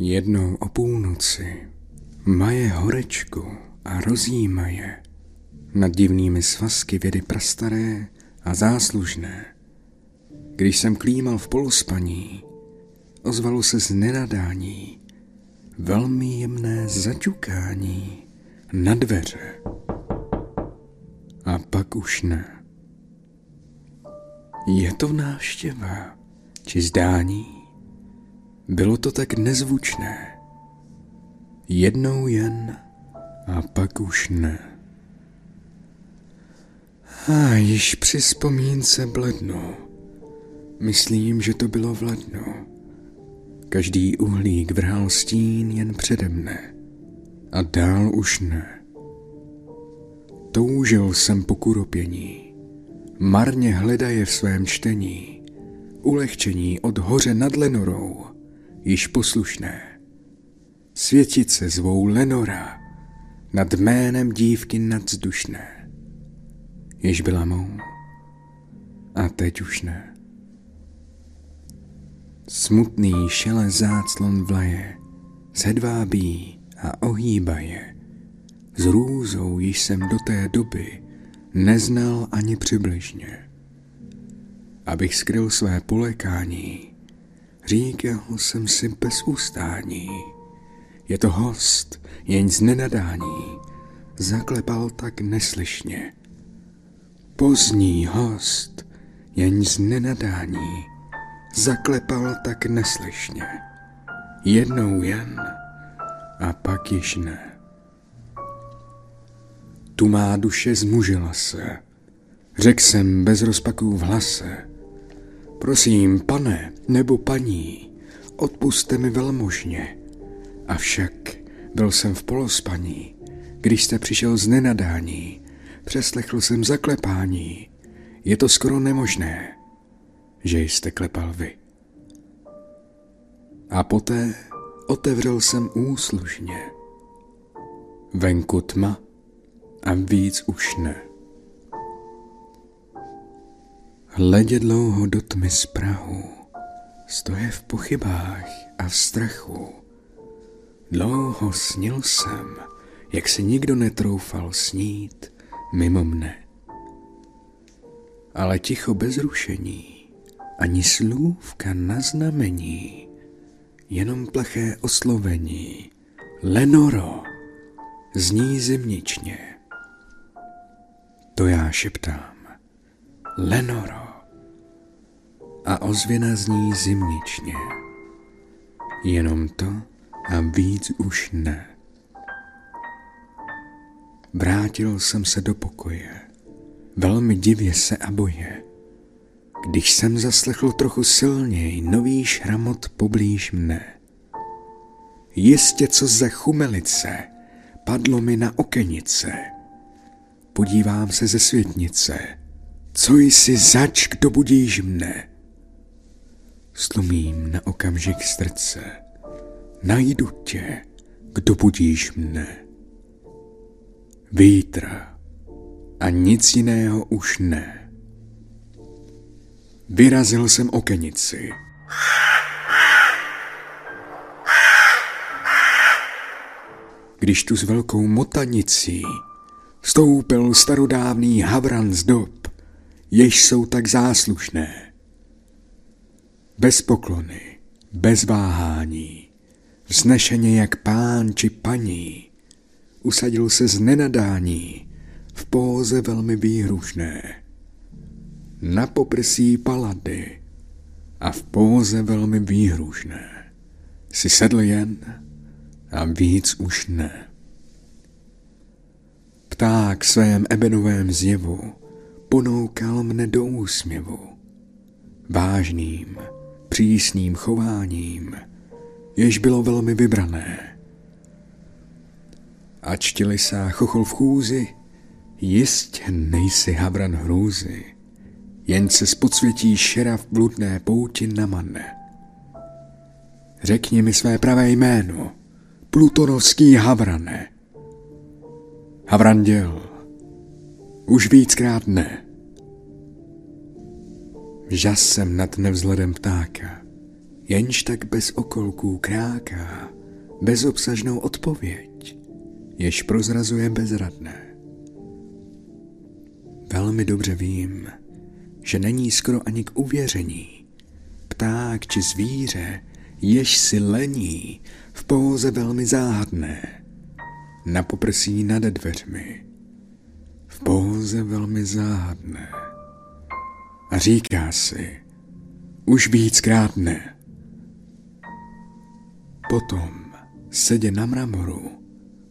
Jednou o půlnoci maje horečku a rozjíma je nad divnými svazky vědy prastaré a záslužné. Když jsem klímal v poluspaní, ozvalo se z nenadání velmi jemné zaťukání na dveře. A pak už ne. Je to návštěva, či zdání? Bylo to tak nezvučné. Jednou jen a pak už ne. A již při vzpomínce blednu. Myslím, že to bylo v lednu. Každý uhlík vrhal stín jen přede mne. A dál už ne. Toužil jsem po kuropění. Marně hledaje v svém čtení. Ulehčení od hoře nad Lenorou již poslušné. Světice zvou Lenora nad jménem dívky nadzdušné, jež byla mou a teď už ne. Smutný šele záclon vlaje, zhedvábí a ohýba je. S růzou již jsem do té doby neznal ani přibližně. Abych skryl své polekání, Říkal jsem si bez ustání. Je to host, jen z nenadání. Zaklepal tak neslyšně. Pozdní host, jen z nenadání. Zaklepal tak neslyšně. Jednou jen a pak již ne. Tu má duše zmužila se. Řekl jsem bez rozpaků v hlase. Prosím, pane nebo paní, odpuste mi velmožně. Avšak byl jsem v polospaní, když jste přišel z nenadání, přeslechl jsem zaklepání. Je to skoro nemožné, že jste klepal vy. A poté otevřel jsem úslužně. Venku tma a víc už ne. Hledě dlouho do tmy z Prahu, stoje v pochybách a v strachu. Dlouho snil jsem, jak se nikdo netroufal snít mimo mne. Ale ticho bez rušení, ani slůvka na znamení, jenom plaché oslovení. Lenoro, zní zimničně. To já šeptám. Lenoro a ozvěna zní zimničně. Jenom to a víc už ne. Vrátil jsem se do pokoje, velmi divě se a boje, když jsem zaslechl trochu silněji nový šramot poblíž mne. Jistě co za chumelice padlo mi na okenice. Podívám se ze světnice, co jsi zač, kdo budíš mne? Slumím na okamžik srdce. Najdu tě, kdo budíš mne. Vítra a nic jiného už ne. Vyrazil jsem okenici. Když tu s velkou motanicí vstoupil starodávný havran z dob, jež jsou tak záslušné, bez poklony, bez váhání, vznešeně jak pán či paní, usadil se z nenadání v póze velmi výhrušné. Na poprsí palady a v póze velmi výhrušné si sedl jen a víc už ne. Pták svém ebenovém zjevu ponoukal mne do úsměvu. Vážným, přísným chováním, jež bylo velmi vybrané. Ač ti lisá chochol v chůzi, jistě nejsi havran hrůzy, jen se z podsvětí šera v bludné pouti namane. Řekni mi své pravé jméno, plutonovský havrane. Havranděl, už víckrát ne. Žas jsem nad nevzhledem ptáka, jenž tak bez okolků kráká bezobsažnou odpověď, jež prozrazuje bezradné. Velmi dobře vím, že není skoro ani k uvěření. Pták či zvíře, jež si lení, v póze velmi záhadné, na poprsí nad dveřmi, v póze velmi záhadné. A říká si, už víckrát ne. Potom, sedě na mramoru,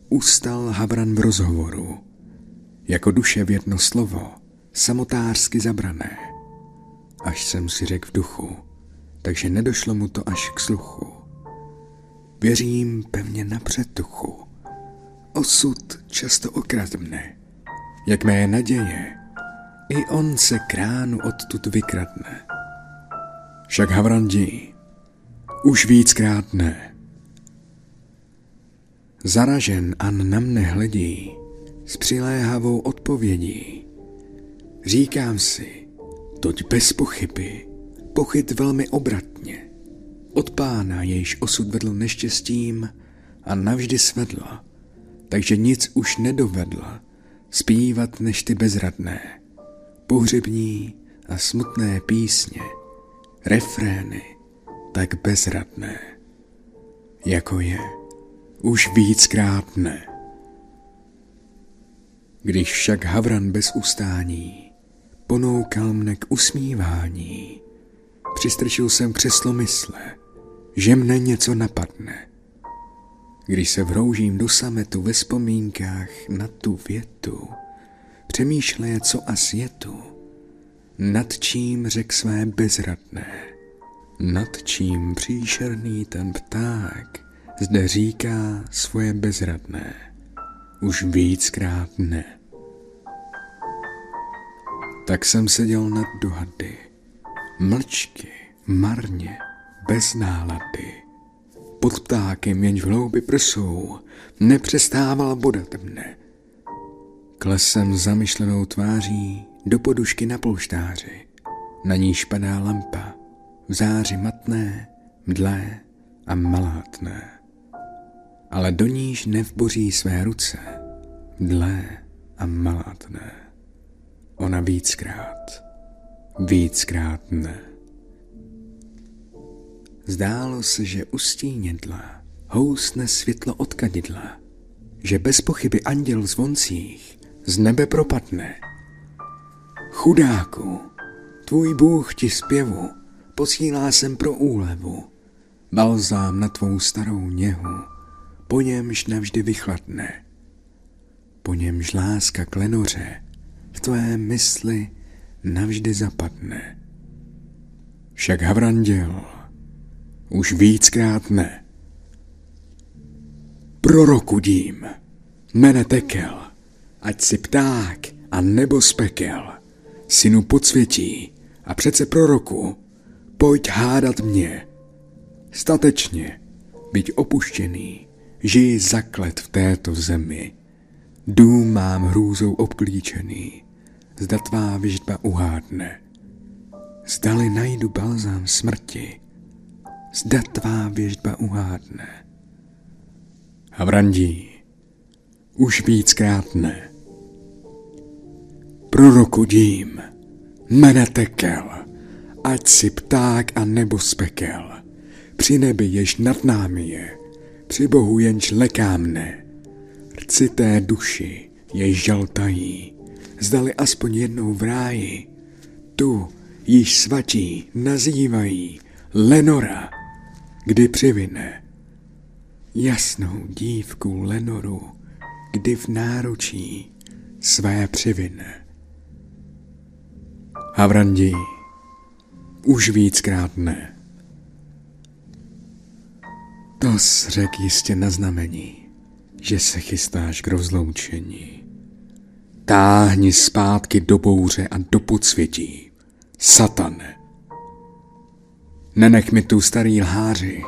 ustal Havran v rozhovoru, jako duše v jedno slovo, samotářsky zabrané. Až jsem si řekl v duchu, takže nedošlo mu to až k sluchu. Věřím pevně na předtuchu. Osud často okradne, jak mé naděje, i on se kránu odtud vykradne. Však Havrandi už víckrát ne. Zaražen An na mne hledí s přiléhavou odpovědí. Říkám si, toť bez pochyby, pochyt velmi obratně. Od pána, jejíž osud vedl neštěstím a navždy svedla, takže nic už nedovedla zpívat než ty bezradné, pohřební a smutné písně, refrény, tak bezradné, jako je už víckrát ne. Když však Havran bez ustání ponoukal mne k usmívání, přistrčil jsem křeslo mysle, že mne něco napadne. Když se vroužím do sametu ve vzpomínkách na tu větu, přemýšleje, co as je tu, nad čím řek své bezradné, nad čím příšerný ten pták zde říká svoje bezradné, už víckrát ne. Tak jsem seděl nad dohady, mlčky, marně, bez nálady. Pod ptákem, jenž v hloubi prsou, nepřestával bodat mne. Klesem zamyšlenou tváří do podušky na polštáři. Na níž padá lampa, v záři matné, mdlé a malátné. Ale do níž nevboří své ruce, mdlé a malátné. Ona víckrát, víckrát ne. Zdálo se, že ustínědla housne světlo od kadidla, že bez pochyby anděl zvoncích z nebe propadne. Chudáku, tvůj Bůh ti zpěvu posílá sem pro úlevu, balzám na tvou starou něhu, po němž navždy vychladne. Po němž láska klenoře v tvé mysli navždy zapadne. Však Havranděl už víckrát ne. Prorokudím, mene tekel, ať si pták a nebo spekel, synu podsvětí a přece proroku, pojď hádat mě. Statečně, byť opuštěný, žij zaklet v této zemi. Dům mám hrůzou obklíčený, zda tvá vyždba uhádne. Zdali najdu balzám smrti, zda tvá věžba uhádne. Havrandí, už víckrát ne. Proroku dím, mene tekel, ať si pták a nebo spekel, při nebi jež nad námi je, při Bohu jenž leká mne, rcité duši jež žaltají, zdali aspoň jednou v ráji, tu již svatí nazývají Lenora, kdy přivine jasnou dívku Lenoru, kdy v náručí své přivine. Havrandí, už víckrát ne. To řek jistě na znamení, že se chystáš k rozloučení. Táhni zpátky do bouře a do podsvětí, satane. Nenech mi tu starý lháři,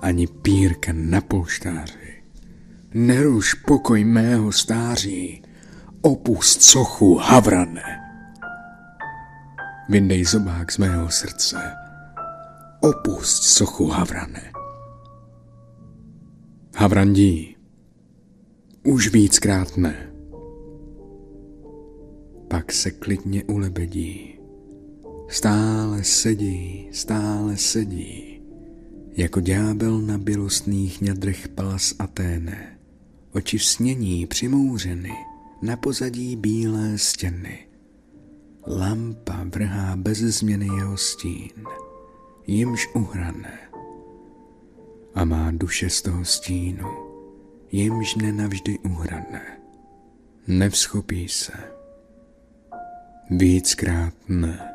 ani pírka na polštáři. Neruš pokoj mého stáří, opust sochu havrane. Vyndej zobák z mého srdce, opust sochu Havrane. Havrandí, už víckrát ne. Pak se klidně ulebedí. Stále sedí, stále sedí, jako ďábel na bělostných ňadrech palas Aténe. Oči v snění přimouřeny, na pozadí bílé stěny. Lampa vrhá bez změny jeho stín, jimž uhrané. A má duše z toho stínu, jimž nenavždy uhrané. Nevschopí se. Víckrát ne.